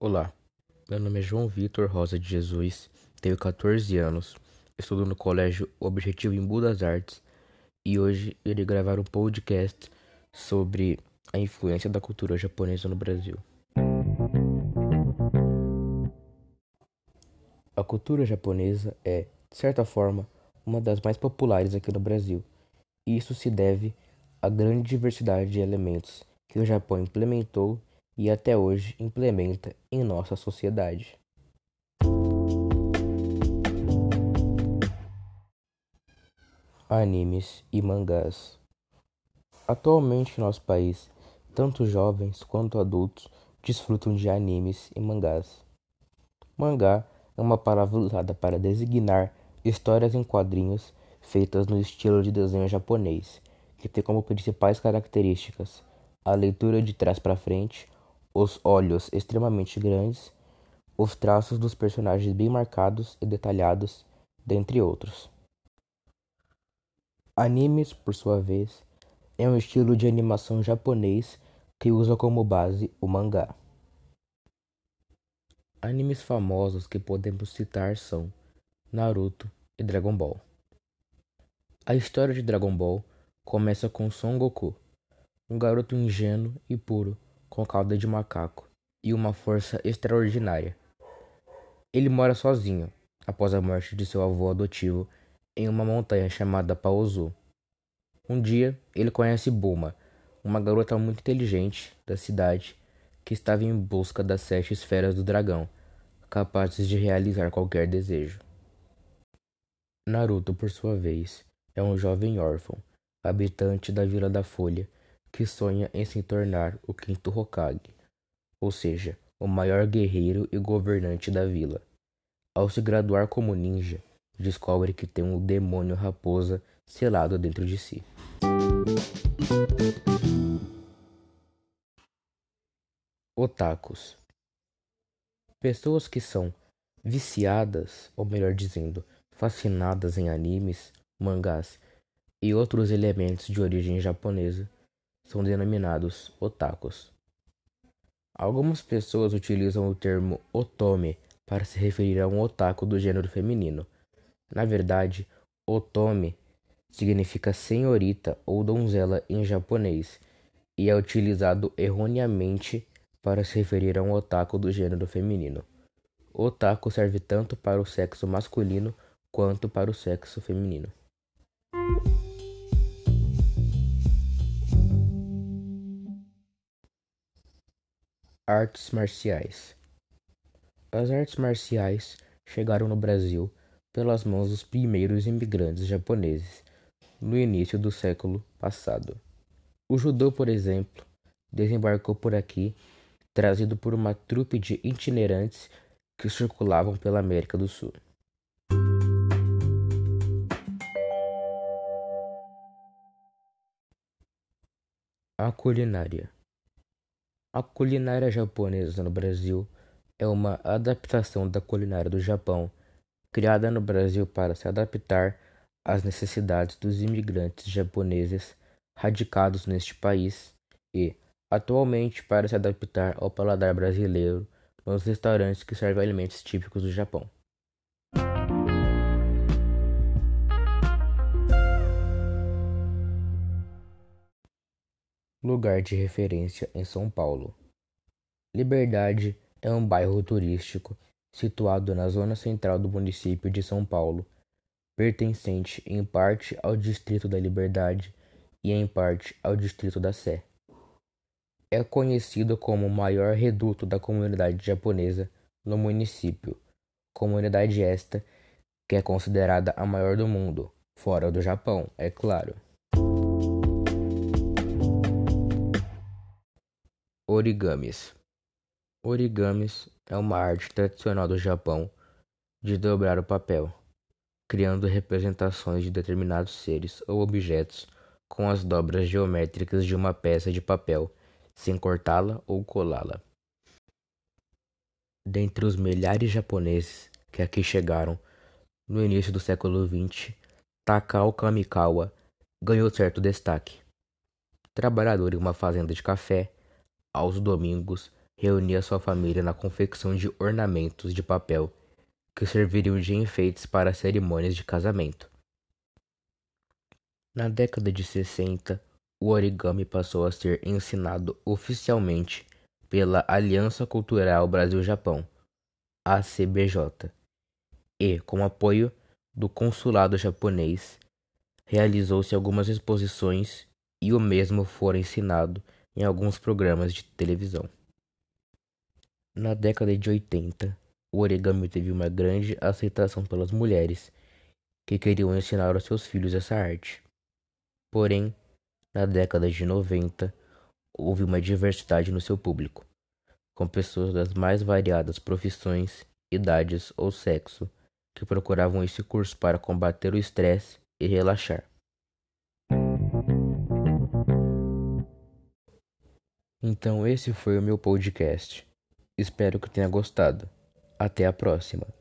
Olá, meu nome é João Vitor Rosa de Jesus, tenho 14 anos, estudo no Colégio Objetivo em Budas Artes e hoje irei gravar um podcast sobre a influência da cultura japonesa no Brasil. A cultura japonesa é, de certa forma, uma das mais populares aqui no Brasil, isso se deve à grande diversidade de elementos que o Japão implementou e até hoje implementa em nossa sociedade. Animes e mangás. Atualmente em nosso país, tanto jovens quanto adultos desfrutam de animes e mangás. Mangá é uma palavra usada para designar histórias em quadrinhos feitas no estilo de desenho japonês, que tem como principais características a leitura de trás para frente, os olhos extremamente grandes, os traços dos personagens bem marcados e detalhados, dentre outros. Animes, por sua vez, é um estilo de animação japonês que usa como base o mangá. Animes famosos que podemos citar são Naruto e Dragon Ball. A história de Dragon Ball começa com Son Goku, um garoto ingênuo e puro com cauda de macaco e uma força extraordinária. Ele mora sozinho, após a morte de seu avô adotivo, em uma montanha chamada Paozu. Um dia, ele conhece Buma, uma garota muito inteligente da cidade que estava em busca das sete esferas do dragão, capazes de realizar qualquer desejo. Naruto, por sua vez, é um jovem órfão, habitante da Vila da Folha, que sonha em se tornar o quinto Hokage, ou seja, o maior guerreiro e governante da vila. Ao se graduar como ninja, descobre que tem um demônio raposa selado dentro de si. Otakus Pessoas que são viciadas, ou melhor dizendo, fascinadas em animes, mangás e outros elementos de origem japonesa são denominados otakus. Algumas pessoas utilizam o termo otome para se referir a um otaku do gênero feminino. Na verdade, otome significa senhorita ou donzela em japonês e é utilizado erroneamente para se referir a um otaku do gênero feminino. otaku serve tanto para o sexo masculino quanto para o sexo feminino. Artes marciais. As artes marciais chegaram no Brasil pelas mãos dos primeiros imigrantes japoneses no início do século passado. O judô, por exemplo, desembarcou por aqui trazido por uma trupe de itinerantes que circulavam pela América do Sul. A culinária. A culinária japonesa no Brasil é uma adaptação da culinária do Japão, criada no Brasil para se adaptar às necessidades dos imigrantes japoneses radicados neste país e, atualmente, para se adaptar ao paladar brasileiro nos restaurantes que servem alimentos típicos do Japão. Lugar de referência em São Paulo. Liberdade é um bairro turístico situado na zona central do município de São Paulo, pertencente em parte ao Distrito da Liberdade e em parte ao Distrito da Sé. É conhecido como o maior reduto da comunidade japonesa no município, comunidade esta que é considerada a maior do mundo, fora do Japão, é claro. Origamis. Origamis é uma arte tradicional do Japão de dobrar o papel, criando representações de determinados seres ou objetos com as dobras geométricas de uma peça de papel, sem cortá-la ou colá-la. Dentre os milhares japoneses que aqui chegaram no início do século XX, Takao Kamikawa ganhou certo destaque. Trabalhador em uma fazenda de café, aos domingos reunia sua família na confecção de ornamentos de papel que serviriam de enfeites para cerimônias de casamento. Na década de 60, o origami passou a ser ensinado oficialmente pela Aliança Cultural Brasil-Japão, ACBJ, e, com apoio do consulado japonês, realizou-se algumas exposições e o mesmo fora ensinado em alguns programas de televisão. Na década de 80, o origami teve uma grande aceitação pelas mulheres que queriam ensinar aos seus filhos essa arte. Porém, na década de 90, houve uma diversidade no seu público, com pessoas das mais variadas profissões, idades ou sexo que procuravam esse curso para combater o estresse e relaxar. Então, esse foi o meu podcast. Espero que tenha gostado. Até a próxima.